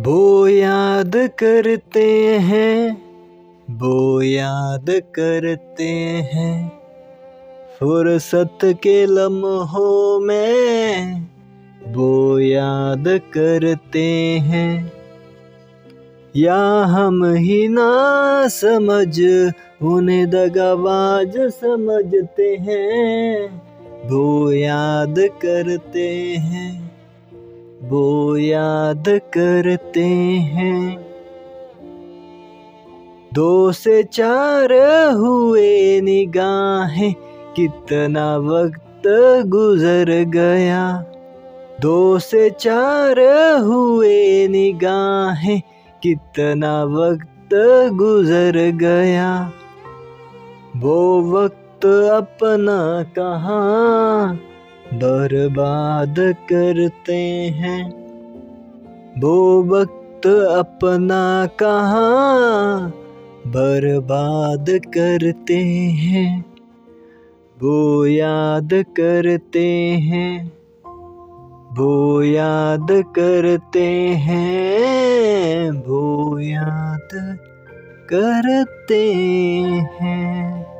वो याद करते हैं, वो याद करते हैं। फुर्सत के लम्हों में वो याद करते हैं। या हम ही ना समझ, उन्हें दगाबाज समझते हैं, वो याद करते हैं। वो याद करते हैं। दो से चार हुए निगाहें, कितना वक्त गुजर गया। दो से चार हुए निगाहें, कितना वक्त गुजर गया। वो वक्त अपना कहाँ बर्बाद करते हैं। वो वक्त अपना कहाँ बर्बाद करते हैं। वो याद करते हैं। वो याद करते हैं। वो याद करते हैं।